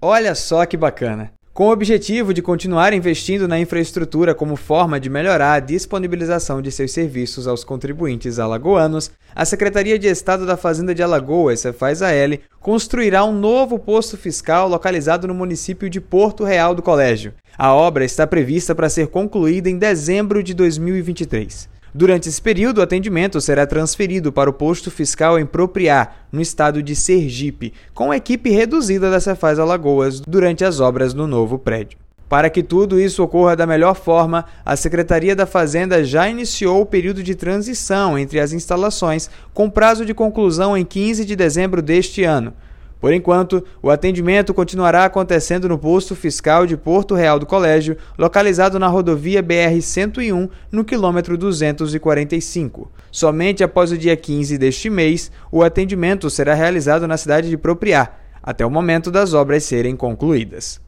Olha só que bacana! Com o objetivo de continuar investindo na infraestrutura como forma de melhorar a disponibilização de seus serviços aos contribuintes alagoanos, a Secretaria de Estado da Fazenda de Alagoas, Cefaz AL, construirá um novo posto fiscal localizado no município de Porto Real do Colégio. A obra está prevista para ser concluída em dezembro de 2023. Durante esse período, o atendimento será transferido para o posto fiscal em Propriá, no estado de Sergipe, com equipe reduzida da Cefaz Alagoas durante as obras no novo prédio. Para que tudo isso ocorra da melhor forma, a Secretaria da Fazenda já iniciou o período de transição entre as instalações, com prazo de conclusão em 15 de dezembro deste ano. Por enquanto, o atendimento continuará acontecendo no posto fiscal de Porto Real do Colégio, localizado na rodovia BR-101, no quilômetro 245. Somente após o dia 15 deste mês, o atendimento será realizado na cidade de Propriá, até o momento das obras serem concluídas.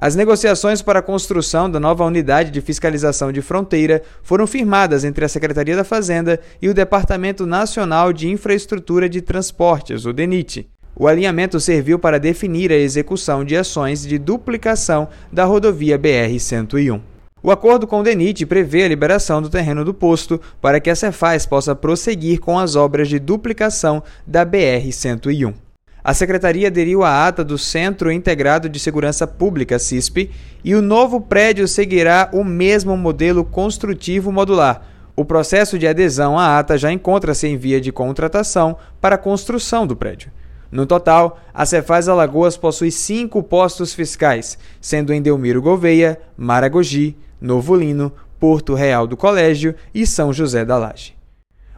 As negociações para a construção da nova unidade de fiscalização de fronteira foram firmadas entre a Secretaria da Fazenda e o Departamento Nacional de Infraestrutura de Transportes, o DENIT. O alinhamento serviu para definir a execução de ações de duplicação da rodovia BR-101. O acordo com o DENIT prevê a liberação do terreno do posto para que a Cefaz possa prosseguir com as obras de duplicação da BR-101. A secretaria aderiu à ata do Centro Integrado de Segurança Pública, CISP, e o novo prédio seguirá o mesmo modelo construtivo modular. O processo de adesão à ata já encontra-se em via de contratação para a construção do prédio. No total, a Cefaz Alagoas possui cinco postos fiscais, sendo em Delmiro Gouveia, Maragogi, Novo Lino, Porto Real do Colégio e São José da Laje.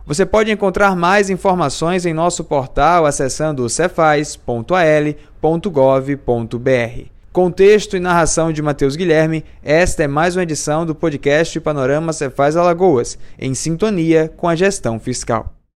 Você pode encontrar mais informações em nosso portal acessando cefaz.al.gov.br. Com texto e narração de Matheus Guilherme, esta é mais uma edição do podcast Panorama Cefaz Alagoas, em sintonia com a gestão fiscal.